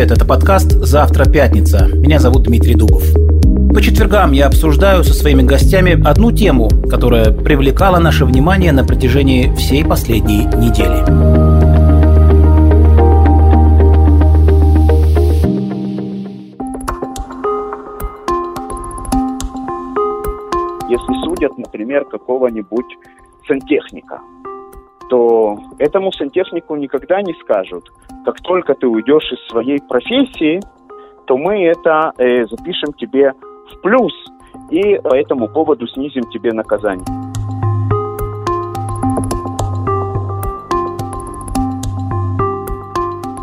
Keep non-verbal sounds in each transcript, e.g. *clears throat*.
привет! Это подкаст «Завтра пятница». Меня зовут Дмитрий Дубов. По четвергам я обсуждаю со своими гостями одну тему, которая привлекала наше внимание на протяжении всей последней недели. Если судят, например, какого-нибудь сантехника, то этому сантехнику никогда не скажут, как только ты уйдешь из своей профессии, то мы это э, запишем тебе в плюс и по этому поводу снизим тебе наказание.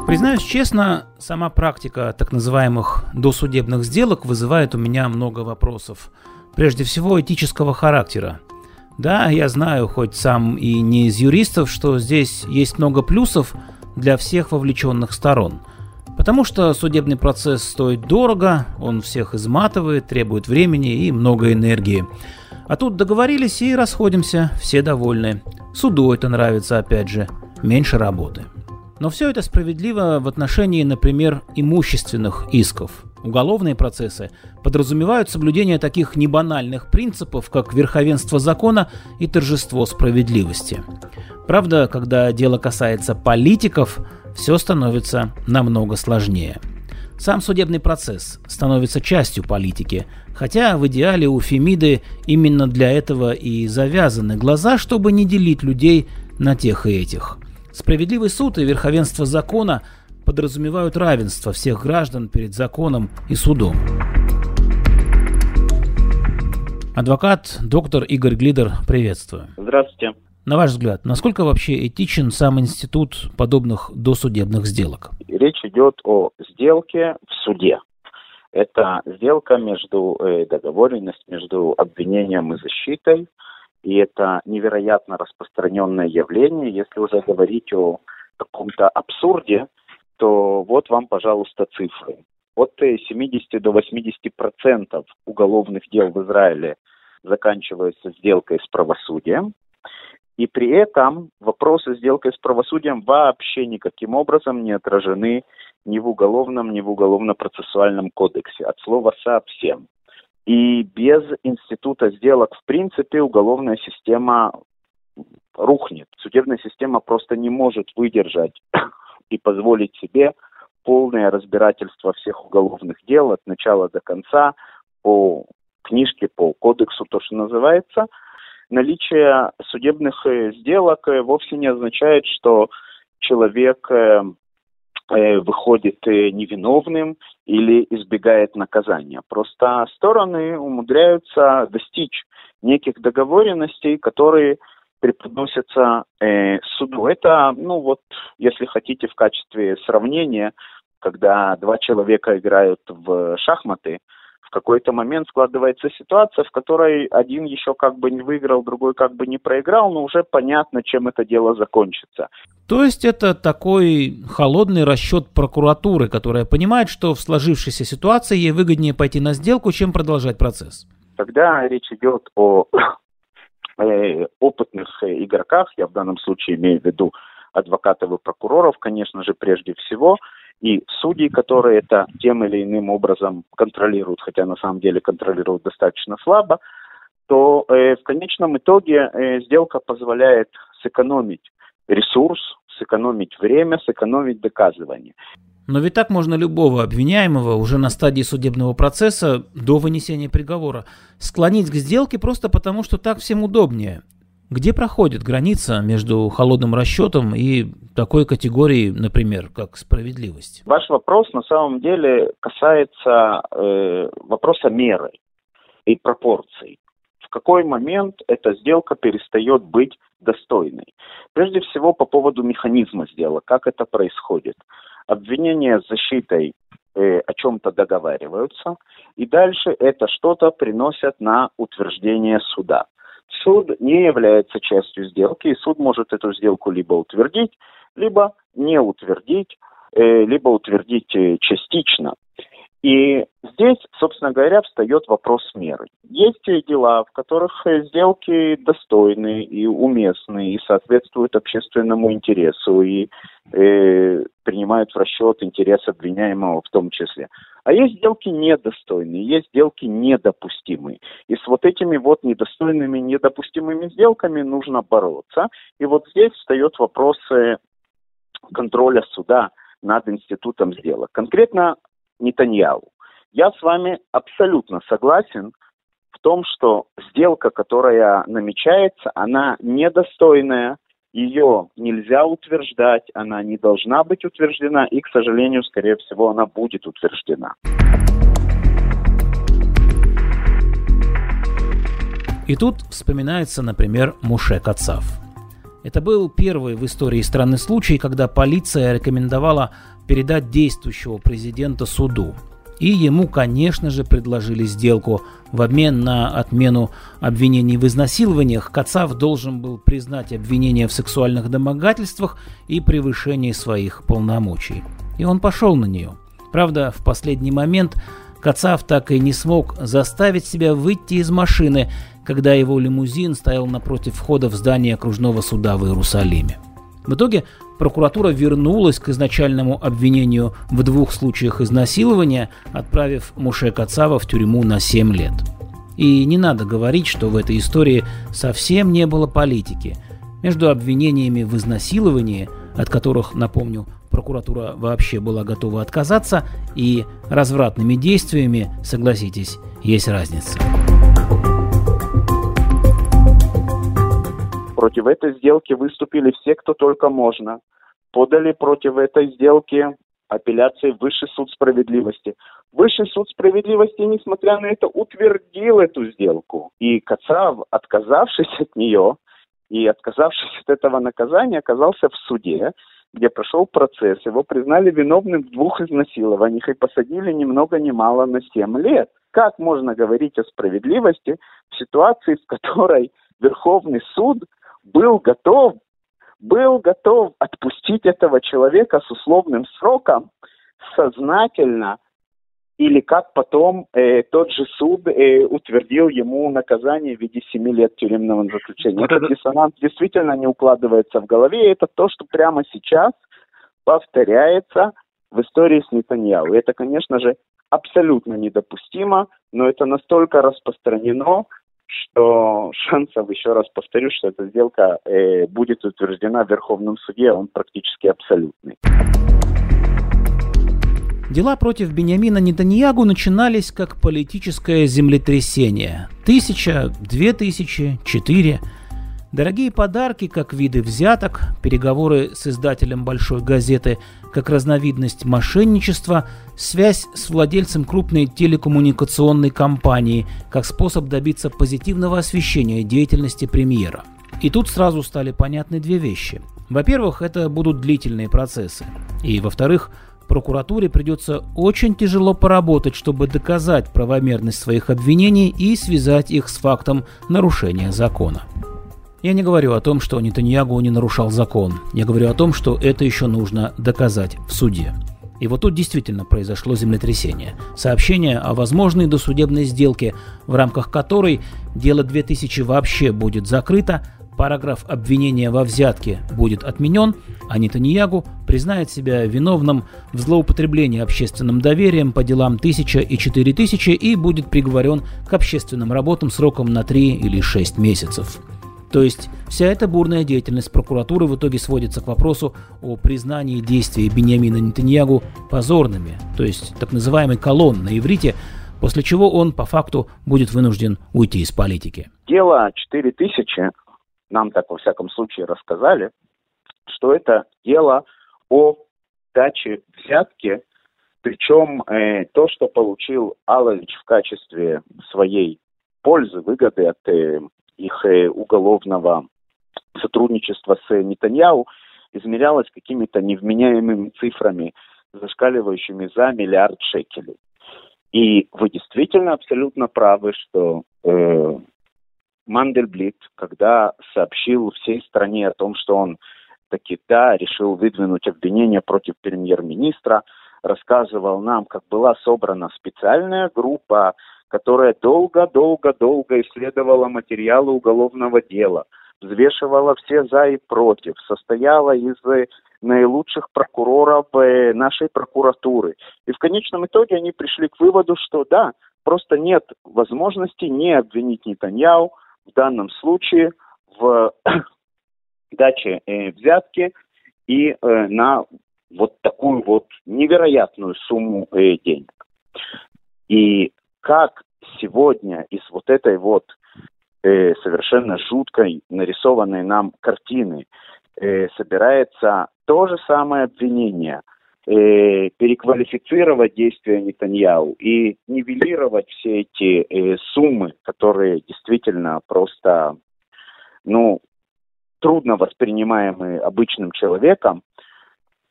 Признаюсь честно, сама практика так называемых досудебных сделок вызывает у меня много вопросов. Прежде всего этического характера. Да, я знаю, хоть сам и не из юристов, что здесь есть много плюсов для всех вовлеченных сторон. Потому что судебный процесс стоит дорого, он всех изматывает, требует времени и много энергии. А тут договорились и расходимся, все довольны. Суду это нравится, опять же, меньше работы. Но все это справедливо в отношении, например, имущественных исков. Уголовные процессы подразумевают соблюдение таких небанальных принципов, как верховенство закона и торжество справедливости. Правда, когда дело касается политиков, все становится намного сложнее. Сам судебный процесс становится частью политики, хотя в идеале у Фемиды именно для этого и завязаны глаза, чтобы не делить людей на тех и этих – Справедливый суд и верховенство закона подразумевают равенство всех граждан перед законом и судом. Адвокат, доктор Игорь Глидер, приветствую. Здравствуйте. На ваш взгляд, насколько вообще этичен сам институт подобных досудебных сделок? Речь идет о сделке в суде. Это сделка между э, договоренность между обвинением и защитой, и это невероятно распространенное явление. Если уже говорить о каком-то абсурде, то вот вам, пожалуйста, цифры. От 70 до 80 процентов уголовных дел в Израиле заканчиваются сделкой с правосудием. И при этом вопросы сделкой с правосудием вообще никаким образом не отражены ни в уголовном, ни в уголовно-процессуальном кодексе. От слова «совсем». И без института сделок, в принципе, уголовная система рухнет. Судебная система просто не может выдержать и позволить себе полное разбирательство всех уголовных дел от начала до конца по книжке, по кодексу, то, что называется. Наличие судебных э, сделок э, вовсе не означает, что человек э, выходит невиновным или избегает наказания. Просто стороны умудряются достичь неких договоренностей, которые преподносятся э, суду. Это, ну вот, если хотите, в качестве сравнения, когда два человека играют в шахматы, в какой-то момент складывается ситуация, в которой один еще как бы не выиграл, другой как бы не проиграл, но уже понятно, чем это дело закончится. То есть это такой холодный расчет прокуратуры, которая понимает, что в сложившейся ситуации ей выгоднее пойти на сделку, чем продолжать процесс. Когда речь идет о опытных игроках, я в данном случае имею в виду адвокатов и прокуроров, конечно же, прежде всего, и судьи, которые это тем или иным образом контролируют, хотя на самом деле контролируют достаточно слабо, то э, в конечном итоге э, сделка позволяет сэкономить ресурс, сэкономить время, сэкономить доказывание. Но ведь так можно любого обвиняемого уже на стадии судебного процесса до вынесения приговора склонить к сделке просто потому, что так всем удобнее. Где проходит граница между холодным расчетом и такой категорией, например, как справедливость? Ваш вопрос на самом деле касается э, вопроса меры и пропорций. В какой момент эта сделка перестает быть достойной? Прежде всего по поводу механизма сделок, как это происходит. Обвинение с защитой э, о чем-то договариваются, и дальше это что-то приносят на утверждение суда суд не является частью сделки, и суд может эту сделку либо утвердить, либо не утвердить, э, либо утвердить э, частично. И здесь, собственно говоря, встает вопрос меры. Есть дела, в которых сделки достойны и уместны, и соответствуют общественному интересу, и э, принимают в расчет интерес обвиняемого в том числе. А есть сделки недостойные, есть сделки недопустимые. И с вот этими вот недостойными, недопустимыми сделками нужно бороться. И вот здесь встает вопрос контроля суда над институтом сделок. Конкретно Нетаньяу. Я с вами абсолютно согласен в том, что сделка, которая намечается, она недостойная, ее нельзя утверждать, она не должна быть утверждена, и, к сожалению, скорее всего, она будет утверждена. И тут вспоминается, например, Муше Кацав. Это был первый в истории страны случай, когда полиция рекомендовала передать действующего президента суду. И ему, конечно же, предложили сделку. В обмен на отмену обвинений в изнасилованиях Кацав должен был признать обвинения в сексуальных домогательствах и превышении своих полномочий. И он пошел на нее. Правда, в последний момент Кацав так и не смог заставить себя выйти из машины, когда его лимузин стоял напротив входа в здание окружного суда в Иерусалиме. В итоге прокуратура вернулась к изначальному обвинению в двух случаях изнасилования, отправив Муше Кацава в тюрьму на 7 лет. И не надо говорить, что в этой истории совсем не было политики. Между обвинениями в изнасиловании, от которых, напомню, прокуратура вообще была готова отказаться, и развратными действиями, согласитесь, есть разница. Против этой сделки выступили все, кто только можно. Подали против этой сделки апелляции в Высший суд справедливости. Высший суд справедливости, несмотря на это, утвердил эту сделку. И Кацав, отказавшись от нее и отказавшись от этого наказания, оказался в суде, где прошел процесс. Его признали виновным в двух изнасилованиях и посадили ни много ни мало на 7 лет. Как можно говорить о справедливости в ситуации, в которой Верховный суд был готов, был готов отпустить этого человека с условным сроком сознательно, или как потом э, тот же суд э, утвердил ему наказание в виде семи лет тюремного заключения. Вот Этот диссонанс действительно не укладывается в голове, и это то, что прямо сейчас повторяется в истории с Нетаньяу. И это, конечно же, абсолютно недопустимо, но это настолько распространено, что шансов, еще раз повторю, что эта сделка э, будет утверждена в Верховном суде, он практически абсолютный. Дела против Бениамина Нетаньягу начинались как политическое землетрясение. Тысяча, две тысячи, четыре – Дорогие подарки, как виды взяток, переговоры с издателем большой газеты, как разновидность мошенничества, связь с владельцем крупной телекоммуникационной компании, как способ добиться позитивного освещения деятельности премьера. И тут сразу стали понятны две вещи. Во-первых, это будут длительные процессы. И во-вторых, прокуратуре придется очень тяжело поработать, чтобы доказать правомерность своих обвинений и связать их с фактом нарушения закона. Я не говорю о том, что Нетаньягу не нарушал закон. Я говорю о том, что это еще нужно доказать в суде. И вот тут действительно произошло землетрясение. Сообщение о возможной досудебной сделке, в рамках которой дело 2000 вообще будет закрыто, параграф обвинения во взятке будет отменен, а Нетаньягу признает себя виновным в злоупотреблении общественным доверием по делам 1000 и 4000 и будет приговорен к общественным работам сроком на 3 или 6 месяцев. То есть вся эта бурная деятельность прокуратуры в итоге сводится к вопросу о признании действий Бениамина Нетаньягу позорными, то есть так называемый колонн на иврите, после чего он по факту будет вынужден уйти из политики. Дело 4000, нам так во всяком случае рассказали, что это дело о даче взятки, причем э, то, что получил Алович в качестве своей пользы, выгоды от э, их э, уголовного сотрудничества с Нетаньяу измерялось какими-то невменяемыми цифрами, зашкаливающими за миллиард шекелей. И вы действительно абсолютно правы, что э, Мандельблит, когда сообщил всей стране о том, что он таки да, решил выдвинуть обвинение против премьер-министра, рассказывал нам, как была собрана специальная группа, которая долго-долго-долго исследовала материалы уголовного дела, взвешивала все за и против, состояла из наилучших прокуроров э, нашей прокуратуры. И в конечном итоге они пришли к выводу, что да, просто нет возможности не обвинить Нетаньяу в данном случае в *clears throat* даче э, взятки и э, на вот такую вот невероятную сумму э, денег. И как сегодня из вот этой вот э, совершенно жуткой нарисованной нам картины э, собирается то же самое обвинение, э, переквалифицировать действия Нетаньяу и нивелировать все эти э, суммы, которые действительно просто, ну, трудно воспринимаемые обычным человеком,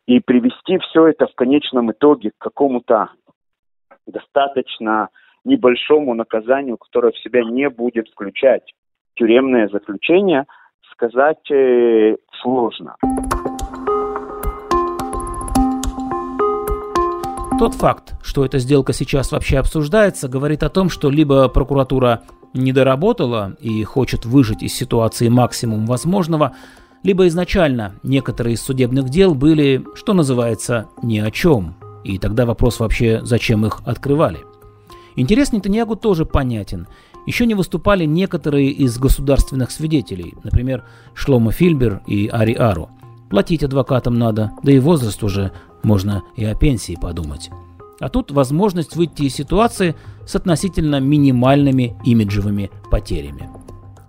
и привести все это в конечном итоге к какому-то достаточно небольшому наказанию, которое в себя не будет включать тюремное заключение, сказать э, сложно. Тот факт, что эта сделка сейчас вообще обсуждается, говорит о том, что либо прокуратура не доработала и хочет выжить из ситуации максимум возможного, либо изначально некоторые из судебных дел были, что называется, ни о чем. И тогда вопрос вообще, зачем их открывали. Интерес Нетаньягу тоже понятен. Еще не выступали некоторые из государственных свидетелей, например, Шлома Фильбер и Ари Ару. Платить адвокатам надо, да и возраст уже, можно и о пенсии подумать. А тут возможность выйти из ситуации с относительно минимальными имиджевыми потерями.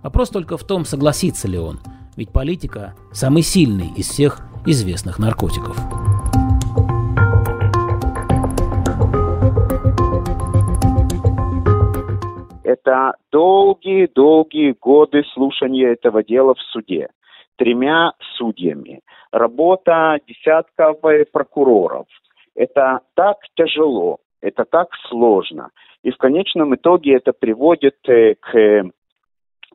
Вопрос только в том, согласится ли он, ведь политика – самый сильный из всех известных наркотиков. Это долгие-долгие годы слушания этого дела в суде тремя судьями, работа десятков прокуроров. Это так тяжело, это так сложно. И в конечном итоге это приводит э, к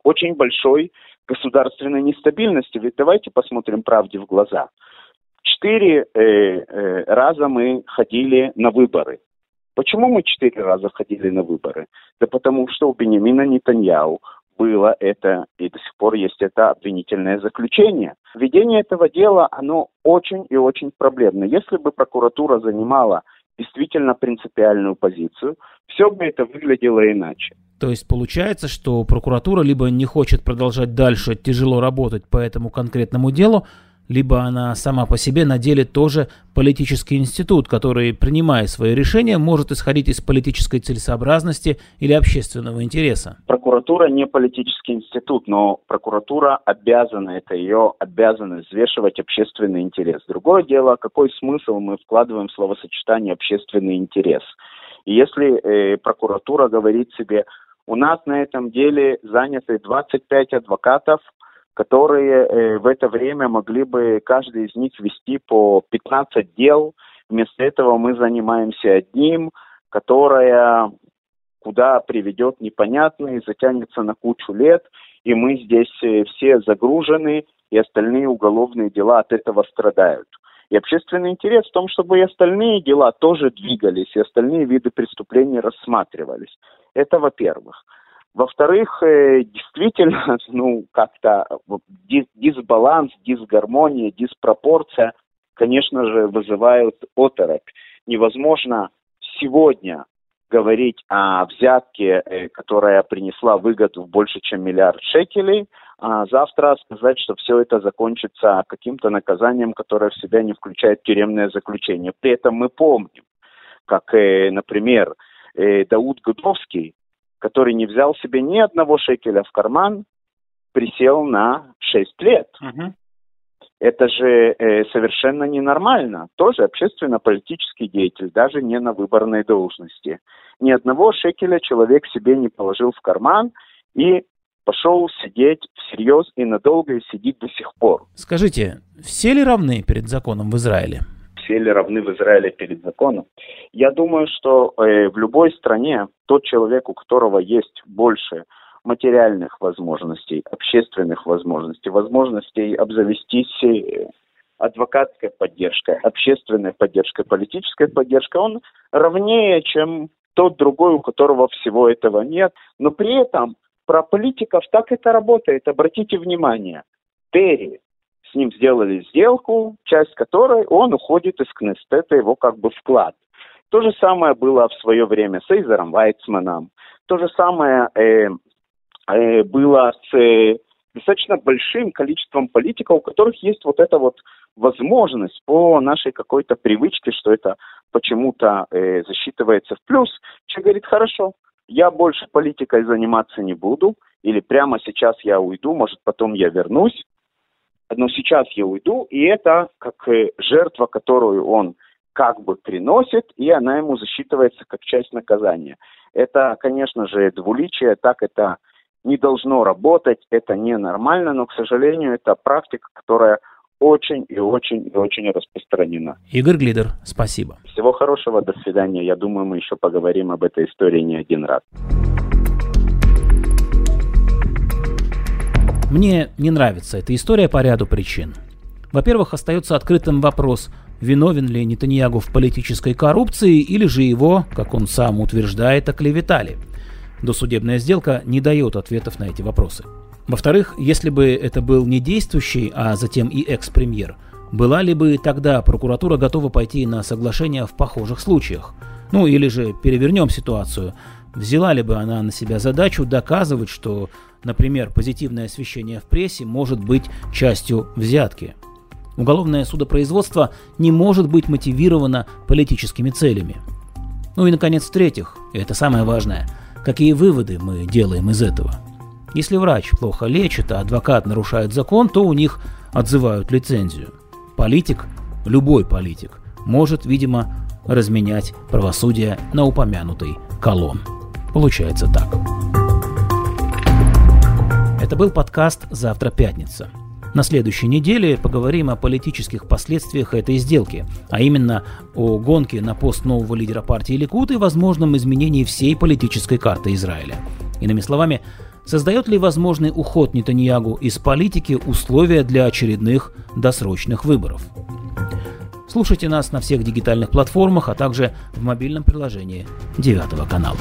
очень большой государственной нестабильности. Ведь давайте посмотрим правде в глаза. Четыре э, э, раза мы ходили на выборы. Почему мы четыре раза ходили на выборы? Да потому что у Бенемина Нетаньяу было это, и до сих пор есть это обвинительное заключение. Введение этого дела, оно очень и очень проблемно. Если бы прокуратура занимала действительно принципиальную позицию, все бы это выглядело иначе. То есть получается, что прокуратура либо не хочет продолжать дальше тяжело работать по этому конкретному делу, либо она сама по себе на деле тоже политический институт, который, принимая свои решения, может исходить из политической целесообразности или общественного интереса. Прокуратура не политический институт, но прокуратура обязана, это ее обязанность взвешивать общественный интерес. Другое дело, какой смысл мы вкладываем в словосочетание общественный интерес. И если э, прокуратура говорит себе, у нас на этом деле заняты 25 адвокатов, которые э, в это время могли бы каждый из них вести по 15 дел. Вместо этого мы занимаемся одним, которое куда приведет непонятно и затянется на кучу лет, и мы здесь э, все загружены, и остальные уголовные дела от этого страдают. И общественный интерес в том, чтобы и остальные дела тоже двигались, и остальные виды преступлений рассматривались. Это во-первых. Во-вторых, э, действительно, *laughs* ну, как-то дисбаланс, дисгармония, диспропорция, конечно же, вызывают оторопь. Невозможно сегодня говорить о взятке, э, которая принесла выгоду больше, чем миллиард шекелей, а завтра сказать, что все это закончится каким-то наказанием, которое в себя не включает тюремное заключение. При этом мы помним, как, э, например, Дауд Гудовский, который не взял себе ни одного шекеля в карман, присел на 6 лет. Угу. Это же э, совершенно ненормально. Тоже общественно-политический деятель, даже не на выборной должности. Ни одного шекеля человек себе не положил в карман и пошел сидеть всерьез и надолго и сидит до сих пор. Скажите, все ли равны перед законом в Израиле? Все ли равны в Израиле перед законом. Я думаю, что э, в любой стране тот человек, у которого есть больше материальных возможностей, общественных возможностей, возможностей обзавестись э, адвокатской поддержкой, общественной поддержкой, политической поддержкой, он равнее, чем тот другой, у которого всего этого нет. Но при этом про политиков так это работает. Обратите внимание, Терри, с ним сделали сделку, часть которой он уходит из Кнестета, его как бы вклад. То же самое было в свое время с Эйзером Вайцманом. То же самое э, э, было с э, достаточно большим количеством политиков, у которых есть вот эта вот возможность по нашей какой-то привычке, что это почему-то э, засчитывается в плюс. Человек говорит, хорошо, я больше политикой заниматься не буду, или прямо сейчас я уйду, может потом я вернусь, но сейчас я уйду, и это как э, жертва, которую он как бы приносит, и она ему засчитывается как часть наказания. Это, конечно же, двуличие, так это не должно работать, это ненормально, но, к сожалению, это практика, которая очень и очень и очень распространена. Игорь Глидер, спасибо. Всего хорошего, до свидания. Я думаю, мы еще поговорим об этой истории не один раз. Мне не нравится эта история по ряду причин. Во-первых, остается открытым вопрос, виновен ли Нетаньягу в политической коррупции или же его, как он сам утверждает, оклеветали. Досудебная сделка не дает ответов на эти вопросы. Во-вторых, если бы это был не действующий, а затем и экс-премьер, была ли бы тогда прокуратура готова пойти на соглашение в похожих случаях? Ну или же перевернем ситуацию. Взяла ли бы она на себя задачу доказывать, что, например, позитивное освещение в прессе может быть частью взятки? Уголовное судопроизводство не может быть мотивировано политическими целями. Ну и, наконец, в-третьих, и это самое важное, какие выводы мы делаем из этого – если врач плохо лечит, а адвокат нарушает закон, то у них отзывают лицензию. Политик, любой политик, может, видимо, разменять правосудие на упомянутый колон. Получается так. Это был подкаст «Завтра пятница». На следующей неделе поговорим о политических последствиях этой сделки, а именно о гонке на пост нового лидера партии Ликут и возможном изменении всей политической карты Израиля. Иными словами, Создает ли возможный уход Нетаньягу из политики условия для очередных досрочных выборов? Слушайте нас на всех дигитальных платформах, а также в мобильном приложении 9 канала.